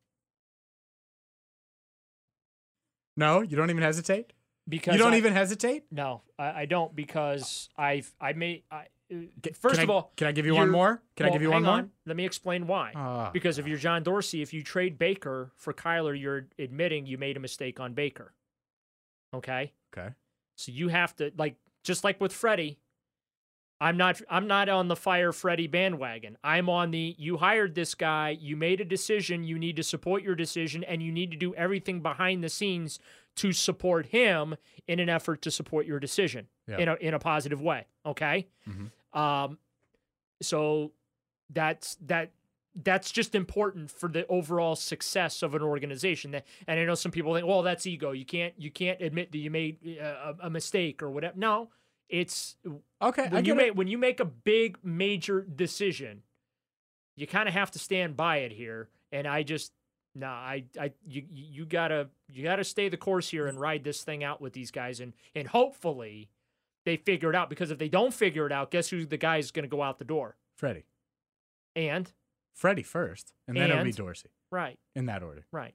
No, you don't even hesitate. because you don't I- even hesitate. No, I, I don't because I've I made I. uh, First can of I- all, can I give you one more? Can I give you one more? Let me explain why. Ah, because if you're John Dorsey, if you trade Baker for Kyler, you're admitting you made a mistake on Baker. Okay, Okay. so you have to like just like with Freddie. I'm not I'm not on the fire Freddie bandwagon. I'm on the you hired this guy, you made a decision, you need to support your decision and you need to do everything behind the scenes to support him in an effort to support your decision Yeah. in a in a positive way, okay? Mhm. Um so that's that that's just important for the overall success of an organization. That- And I know some people think, "Well, that's ego. You can't you can't admit that you made uh, a, a mistake or whatever." No, it's Okay. When you make it. when you make a big major decision, you kind of have to stand by it here. And I just no, I I you you gotta you gotta stay the course here and ride this thing out with these guys, and and hopefully they figure it out. Because if they don't figure it out, guess who the guy is going to go out the door? Freddie. And Freddie first, and then it'll be Dorsey right, in that order. right.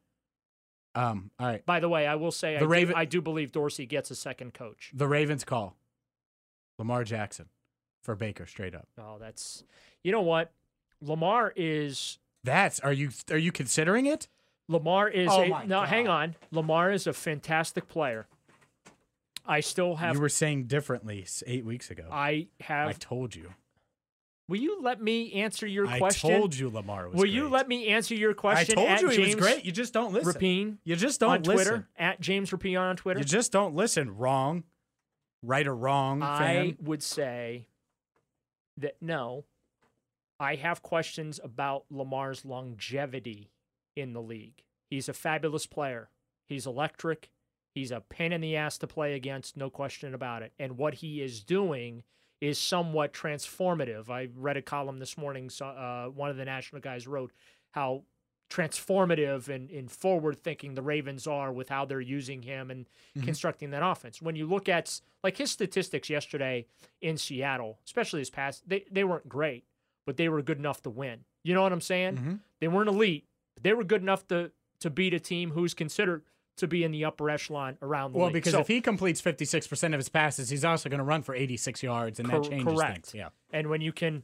Um. All right. By the way, I will say I, The do, I do believe Dorsey gets a second coach. The Ravens call Lamar Jackson for Baker straight up. Oh, that's you know what, Lamar is That's are you are you considering it? Lamar is Oh a no. Hang on, Lamar is a fantastic player. I still have. you were saying differently eight weeks ago. I have. I told you. will you let me answer your I question? I told you Lamar was. Will you let me answer your question? I told you he was great. You just don't listen. Rapien You just don't on listen. Twitter at James Rapien on Twitter. You just don't listen. Wrong. Right or wrong, I fan. would say that no, I have questions about Lamar's longevity in the league. He's a fabulous player. He's electric. He's a pain in the ass to play against, no question about it. And what he is doing is somewhat transformative. I read a column this morning. So, uh, one of the national guys wrote how transformative and, and forward thinking the Ravens are with how they're using him and constructing that offense. When you look at like his statistics yesterday in Seattle, especially his pass, they, they weren't great, but they were good enough to win. You know what I'm saying? Mhm. They weren't elite, but they were good enough to to beat a team who's considered to be in the upper echelon around the Well, league. because So- if he completes fifty six percent of his passes, he's also going to run for eighty six yards, and Cor- that changes correct. things. Yeah. And when you can,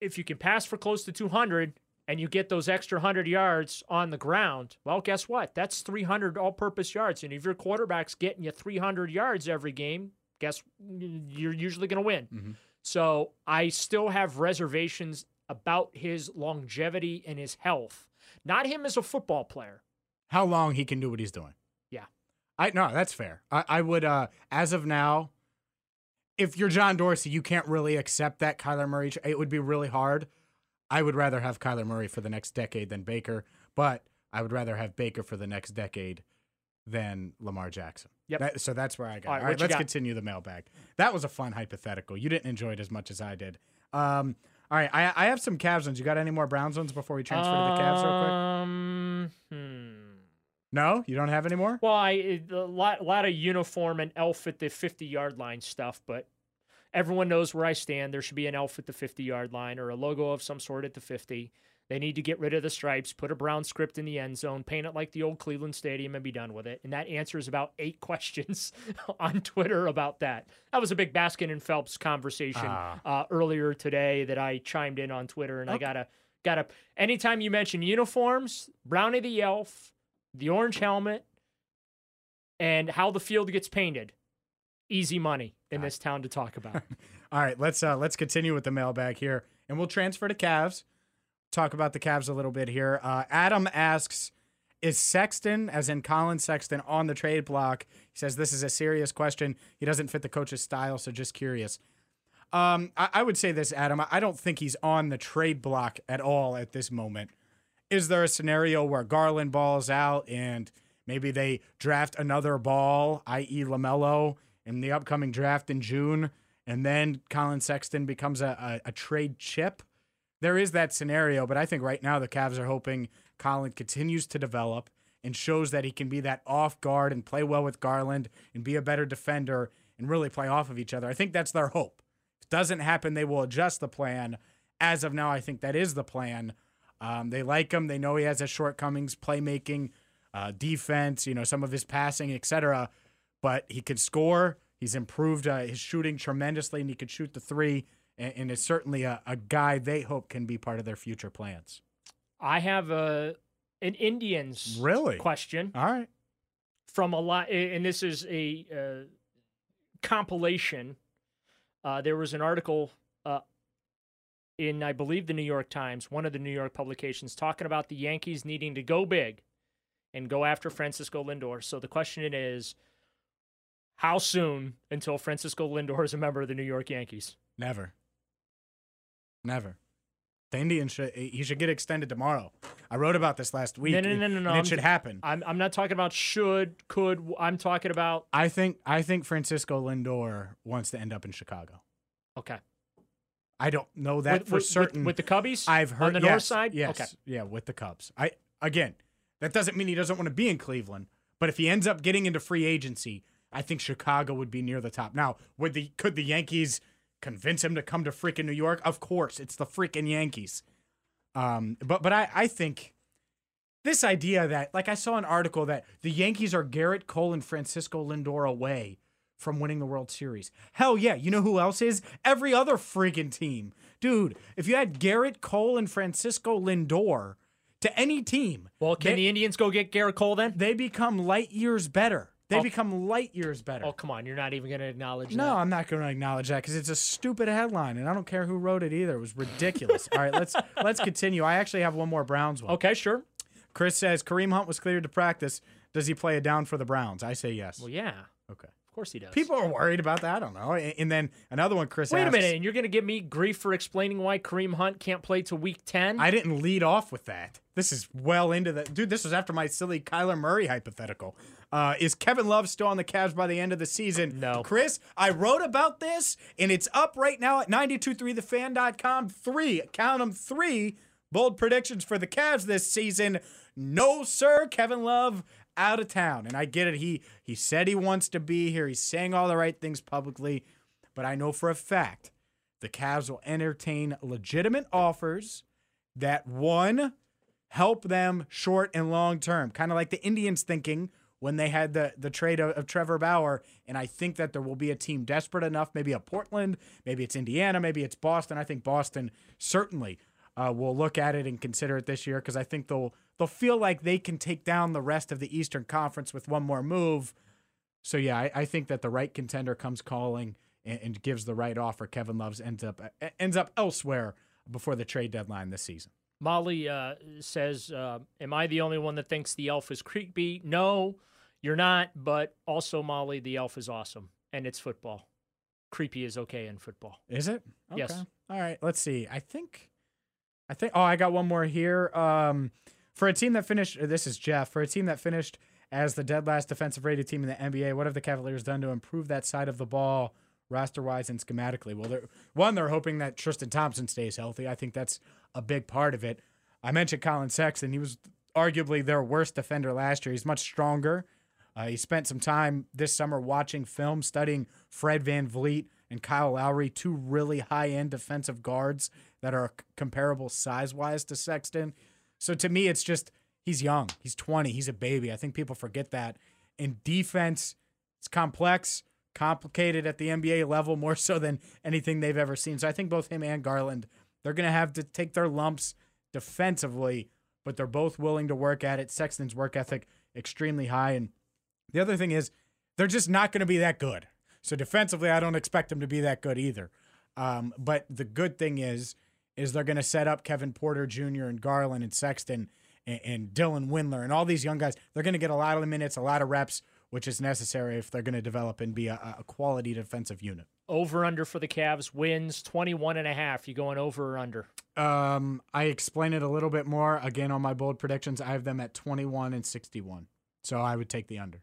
if you can pass for close to 200 and you get those extra 100 yards on the ground, well, guess what? That's 300 all purpose yards. And if your quarterback's getting you 300 yards every game, guess you're usually going to win. Mhm. So I still have reservations about his longevity and his health, not him as a football player. How long he can do what he's doing? Yeah. I no, that's fair. I, I would uh as of now, if you're John Dorsey, you can't really accept that Kyler Murray. It would be really hard. I would rather have Kyler Murray for the next decade than Baker, but I would rather have Baker for the next decade than Lamar Jackson. Yep. That- so that's where I got. All All right, right, what you let's got? continue the mailbag. That was a fun hypothetical. You didn't enjoy it as much as I did. Um, all right, I, I have some Cavs ones. You got any more Browns ones before we transfer to the Cavs real quick? Um, hmm. No, you don't have any more. Well, I a lot, lot of uniform and elf at the 50 yard line stuff, but everyone knows where I stand. There should be an elf at the 50 yard line or a logo of some sort at the 50. They need to get rid of the stripes, put a brown script in the end zone, paint it like the old Cleveland Stadium, and be done with it. And that answers about eight [LAUGHS] questions [LAUGHS] on Twitter about that. That was a big Baskin and Phelps conversation Ah. uh, earlier today that I chimed in on Twitter, and I gotta gotta. Anytime you mention uniforms, Brownie the Elf, the orange helmet, and how the field gets painted, easy money in this town to talk about. [LAUGHS] All right, let's uh let's continue with the mailbag here, and we'll transfer to Cavs. Talk about the Cavs a little bit here. Uh, Adam asks, "Is Sexton, as in Collin Sexton, on the trade block?" He says this is a serious question. He doesn't fit the coach's style, so just curious. Um, I, I would say this, Adam. I- I don't think he's on the trade block at all at this moment. Is there a scenario where Garland balls out and maybe they draft another ball, i.e., LaMelo, in the upcoming draft in June, and then Collin Sexton becomes a, a, a trade chip? There is that scenario, but I think right now the Cavs are hoping Collin continues to develop and shows that he can be that off guard and play well with Garland and be a better defender and really play off of each other. I think that's their hope. If it doesn't happen, they will adjust the plan. As of now, I think that is the plan. Um, they like him. They know he has his shortcomings, playmaking, uh, defense, you know, some of his passing, etc. But he could score. He's improved uh, his shooting tremendously, and he could shoot the three. And, and is certainly a, a guy they hope can be part of their future plans. I have a an Indians Really? question All right. from a lot, and this is a uh, compilation. Uh, there was an article uh, in, I believe, the New York Times, one of the New York publications, talking about the Yankees needing to go big and go after Francisco Lindor. So the question is, how soon until Francisco Lindor is a member of the New York Yankees? Never. Never. The Indians should he should get extended tomorrow. I wrote about this last week. No, no, no, no, and no. it I'm- should happen. I'm I'm not talking about should, could. I'm talking about I think I think Francisco Lindor wants to end up in Chicago. okay. I don't know that with, for with- with- certain. with, the Cubbies. I've heard on the yes, north side. Yes, Okay. yeah, with the Cubs. I again, that doesn't mean he doesn't want to be in Cleveland, but if he ends up getting into free agency, I think Chicago would be near the top. Now, would the could the Yankees convince him to come to freaking New York? Of course, it's the freaking Yankees. Um, but but I I think this idea that like I saw an article that the Yankees are Gerrit Cole and Francisco Lindor away from winning the World Series. Hell yeah, you know who else is? Every other freaking team. Dude, if you had Gerrit Cole and Francisco Lindor to any team, Well, can they, the Indians go get Gerrit Cole then? they become light years better. They become light years better. Oh, come on. You're not even going to acknowledge No, that. I'm not going to acknowledge that because it's a stupid headline, and I don't care who wrote it either. It was ridiculous. [LAUGHS] All right, let's let's continue. I actually have one more Browns one. Okay, sure. Chris says Kareem Hunt was cleared to practice. Does he play a down for the Browns? I say yes. Well, yeah. Okay. Of course he does. People are worried about that. I don't know. And then another one, Chris. Wait a minute. And you're going to give me grief for explaining why Kareem Hunt can't play to week 10? I didn't lead off with that. This is well into the dude. This was after my silly Kyler Murray hypothetical. Uh, is Kevin Love still on the Cavs by the end of the season? No. Chris, I wrote about this, and it's up right now at 923thefan.com. Three, count them, three bold predictions for the Cavs this season. No, sir, Kevin Love out of town, and I get it. He he said he wants to be here. He's saying all the right things publicly, but I know for a fact the Cavs will entertain legitimate offers that one help them short and long term, kind of like the Indians thinking when they had the the trade of, of Trevor Bauer. And I think that there will be a team desperate enough, maybe a Portland, maybe it's Indiana, maybe it's Boston. I think Boston certainly uh, will look at it and consider it this year because I think they'll they'll feel like they can take down the rest of the Eastern Conference with one more move. So yeah, I, I think that the right contender comes calling and, and gives the right offer. Kevin Love's ends up ends up elsewhere before the trade deadline this season. Molly uh, says, uh, Am I the only one that thinks the elf is creepy? No, you're not. But also, Molly, the elf is awesome, and it's football. creepy is okay in football. Is it? Okay. Yes. All right. Let's see. I think. I think. Oh, I got one more here. Um, for a team that finished. uh, This is Jeff. For a team that finished as the dead last defensive rated team in the NBA, what have the Cavaliers done to improve that side of the ball, roster wise and schematically? Well, they're one. They're hoping that Tristan Thompson stays healthy. I think that's a big part of it. I mentioned Collin Sexton. He was arguably their worst defender last year. He's much stronger. Uh, he spent some time this summer watching film, studying Fred VanVleet and Kyle Lowry, two really high end defensive guards that are comparable size wise to Sexton. So to me, it's just he's young. He's 20. He's a baby. I think people forget that. In defense, it's complex, complicated at the NBA level more so than anything they've ever seen. So I think both him and Garland, they're going to have to take their lumps defensively, but they're both willing to work at it. Sexton's work ethic extremely high and the other thing is they're just not going to be that good. So defensively, I don't expect them to be that good either. Um, but the good thing is, is they're going to set up Kevin Porter Jr. and Garland and Sexton and, and Dylan Windler and all these young guys. They're going to get a lot of minutes, a lot of reps, which is necessary if they're going to develop and be a, a quality defensive unit. Over under for the Cavs wins 21 and a half. You going over or under? Um, I explain it a little bit more again on my bold predictions. I have them at 21 and 61. So I would take the under.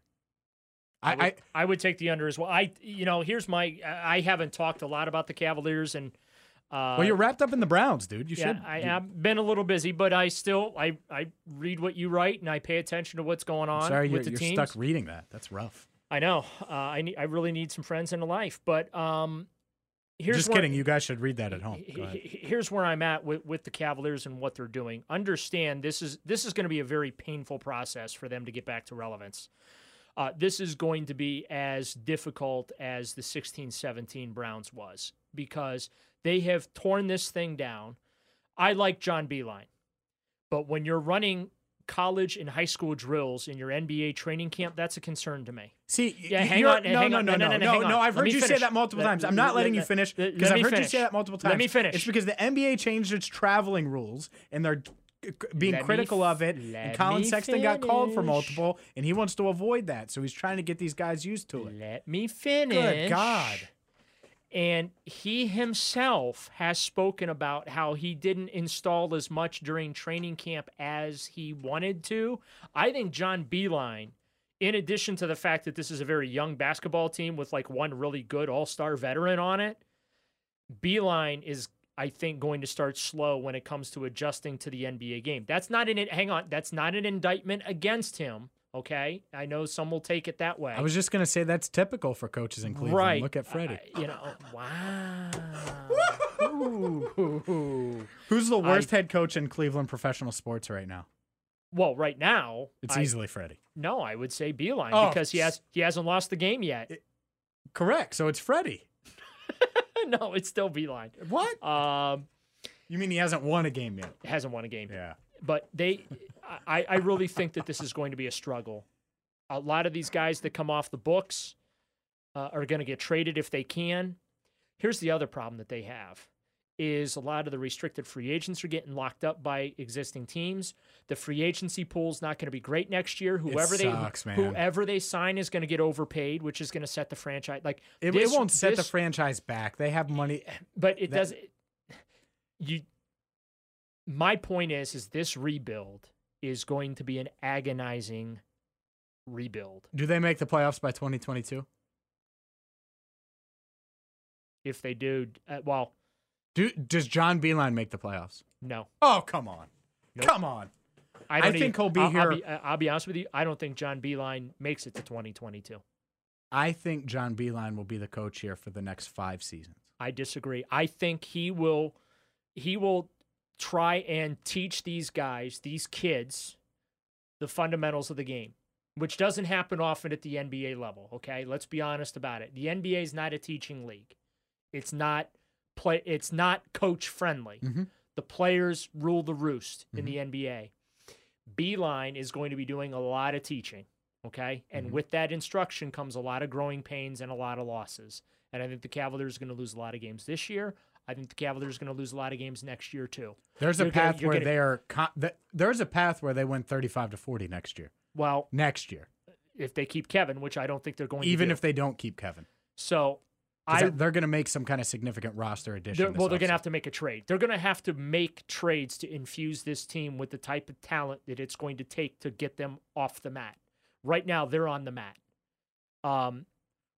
I, would, I I would take the under as well. I you know here's my I haven't talked a lot about the Cavaliers and uh, well, you're wrapped up in the Browns, dude. You yeah, should. I, have been a little busy, but I still I I read what you write and I pay attention to what's going on Sorry, you're, with the you're stuck reading that. That's rough. I know. Uh, I need, I really need some friends in life, but um, here's Just where- kidding. You guys should read that at home. Go ahead. H- h- Here's where I'm at with, with the Cavaliers and what they're doing. Understand this is this is going to be a very painful process for them to get back to relevance. Uh, this is going to be as difficult as the 16-17 Browns was because they have torn this thing down. I like John Beilein, but when you're running college and high school drills in your NBA training camp, that's a concern to me. See, Yeah, hang on, no, hang no, on, no, no, no, no, no, no. on. I've heard you say that multiple times. I'm not let- letting you finish because I've heard you say that multiple times. Let me finish. It's because the NBA changed its traveling rules and they're being Let critical f- of it. And Collin Sexton got called for multiple, and he wants to avoid that. So he's trying to get these guys used to it. Let me finish. Good God. And he himself has spoken about how he didn't install as much during training camp as he wanted to. I think John Beilein, in addition to the fact that this is a very young basketball team with like one really good all star veteran on it, Beilein is, I think, going to start slow when it comes to adjusting to the NBA game. That's not an, hang on, that's not an indictment against him. Okay. I know some will take it that way. I was just going to say that's typical for coaches in Cleveland. Right. Look at uh, Freddie. I- you know, oh, wow. [LAUGHS] Who's the worst head coach in Cleveland professional sports right now? Well, right now, It's I- easily Freddie. no. I would say Beilein Oh, because he has he hasn't lost the game yet. Correct. So it's Freddie. [LAUGHS] no, it's still Beilein. What? Um, You mean he hasn't won a game yet? hasn't won a game. Yeah. But they, I, I really think that this is going to be a struggle. A lot of these guys that come off the books uh, are going to get traded if they can. Here's the other problem that they have is a lot of the restricted free agents are getting locked up by existing teams. The free agency pool is not going to be great next year. Whoever sucks, they man. whoever they sign is going to get overpaid, which is going to set the franchise like It, it won't set the franchise back. They have money. but it That- does [SIGHS] you my point is is this rebuild is going to be an agonizing rebuild Do they make the playoffs by 2022? if they do uh, well Do does John Beilein make the playoffs? no Oh, come on. Nope. Come on. I, I don't think even- he'll be I'll, I'll here- be, uh, I'll be honest with you i don't think john beilein makes it to 2022 I think John Beilein will be the coach here for the next 5 seasons. i disagree i think he will he will try and teach these guys these kids the fundamentals of the game which doesn't happen often at the NBA level. Okay, let's be honest about it. The NBA is not a teaching league. It's not play. It's not coach friendly. Mhm. The players rule the roost in the NBA. Beilein is going to be doing a lot of teaching. Okay, and with that instruction comes a lot of growing pains and a lot of losses. And I think the Cavaliers are going to lose a lot of games this year. I think the Cavaliers are going to lose a lot of games next year too. There's a You're gonna- path you're where gonna- they are con- th- there's a path where they win 35 to 40 next year. Well, Next year. if they keep Kevin, which I don't think they're going to Even if they don't keep Kevin. So I they're going to make some kind of significant roster addition. They're, well, they're going to have to make a trade. They're going to have to make trades to infuse this team with the type of talent that it's going to take to get them off the mat. Right now, they're on the mat. Um,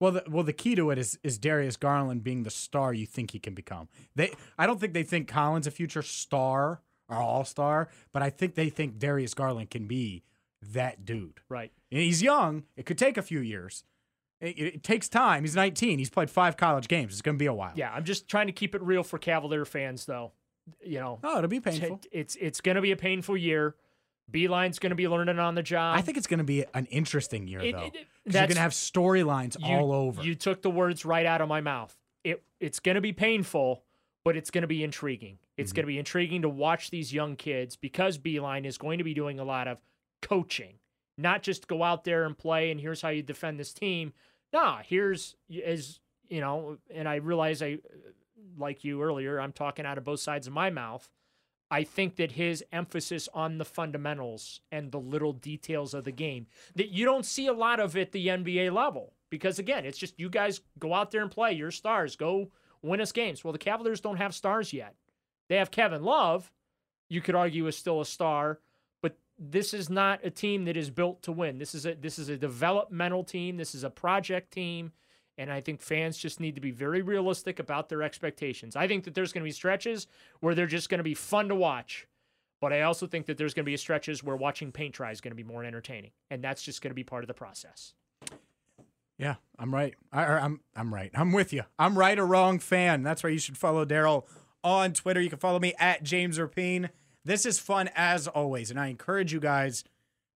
Well, the, well, the key to it is is Darius Garland being the star you think he can become. They, I don't think they think Collins a future star or all star, but I think they think Darius Garland can be that dude. right. And he's young. It could take a few years. It, it- takes time. He's 19. He's played five college games. It's going to be a while. Yeah, I'm just trying to keep it real for Cavalier fans, though. You know, Oh, it'll be t- painful. it's it's going to be a painful year. Beilein's going to be learning on the job. I think it's going to be an interesting year, It- though. it- 'Cause you're going to have storylines all over. You took the words right out of my mouth. It it's going to be painful, but it's going to be intriguing. It's Mm-hmm. going to be intriguing to watch these young kids because Beilein is going to be doing a lot of coaching, not just go out there and play and here's how you defend this team. Nah, here's as you know, and I realize I like you earlier, I'm talking out of both sides of my mouth. I think that his emphasis on the fundamentals and the little details of the game that you don't see a lot of at the NBA level because again, it's just you guys go out there and play. Your stars go win us games. Well, the Cavaliers don't have stars yet. They have Kevin Love, you could argue is still a star, this is not a team that is built to win. This is a this is a developmental team. This is a project team. And I think fans just need to be very realistic about their expectations. I think that there's going to be stretches where they're just going to be fun to watch. But I also think that there's going to be stretches where watching paint dry is going to be more entertaining. And that's just going to be part of the process. Yeah, I'm right. I, I'm I'm right. I'm with you. I'm right or wrong fan. That's why you should follow Daryl on Twitter. You can follow me at James Rapien. This is fun as always, and I encourage you guys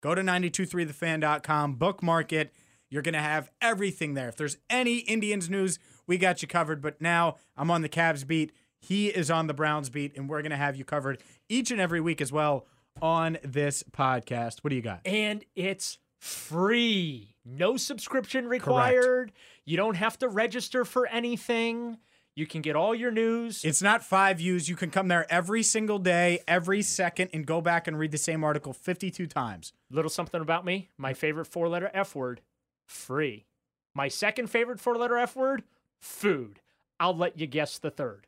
go to 923thefan.com, bookmark it. You're gonna have everything there. If there's any Indians news, we got you covered. But now I'm on the Cavs beat. He is on the Browns beat, and we're gonna have you covered each and every week as well on this podcast. What do you got? And it's free. No subscription required. Correct. You don't have to register for anything. You can get all your news. It's not five views. You can come there every single day, every second, and go back and read the same article 52 times. Little something about me. My favorite four letter F word free. My second favorite four letter F word food. I'll let you guess the third.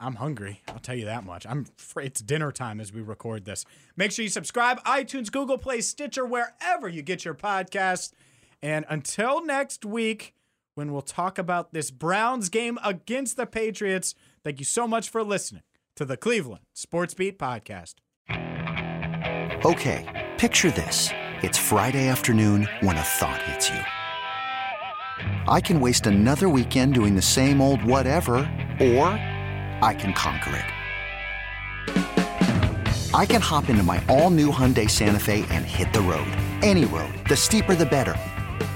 I'm hungry. I'll tell you that much. I'm. It's dinner time as we record this. Make sure you subscribe. iTunes, Google Play, Stitcher, wherever you get your podcasts. And until next week, when we'll talk about this Browns game against the Patriots. Thank you so much for listening to the Cleveland Sports Beat podcast. Okay, picture this. It's Friday afternoon when a thought hits you. I can waste another weekend doing the same old whatever, or I can conquer it. I can hop into my all new Hyundai Santa Fe and hit the road. Any road. The steeper, the better.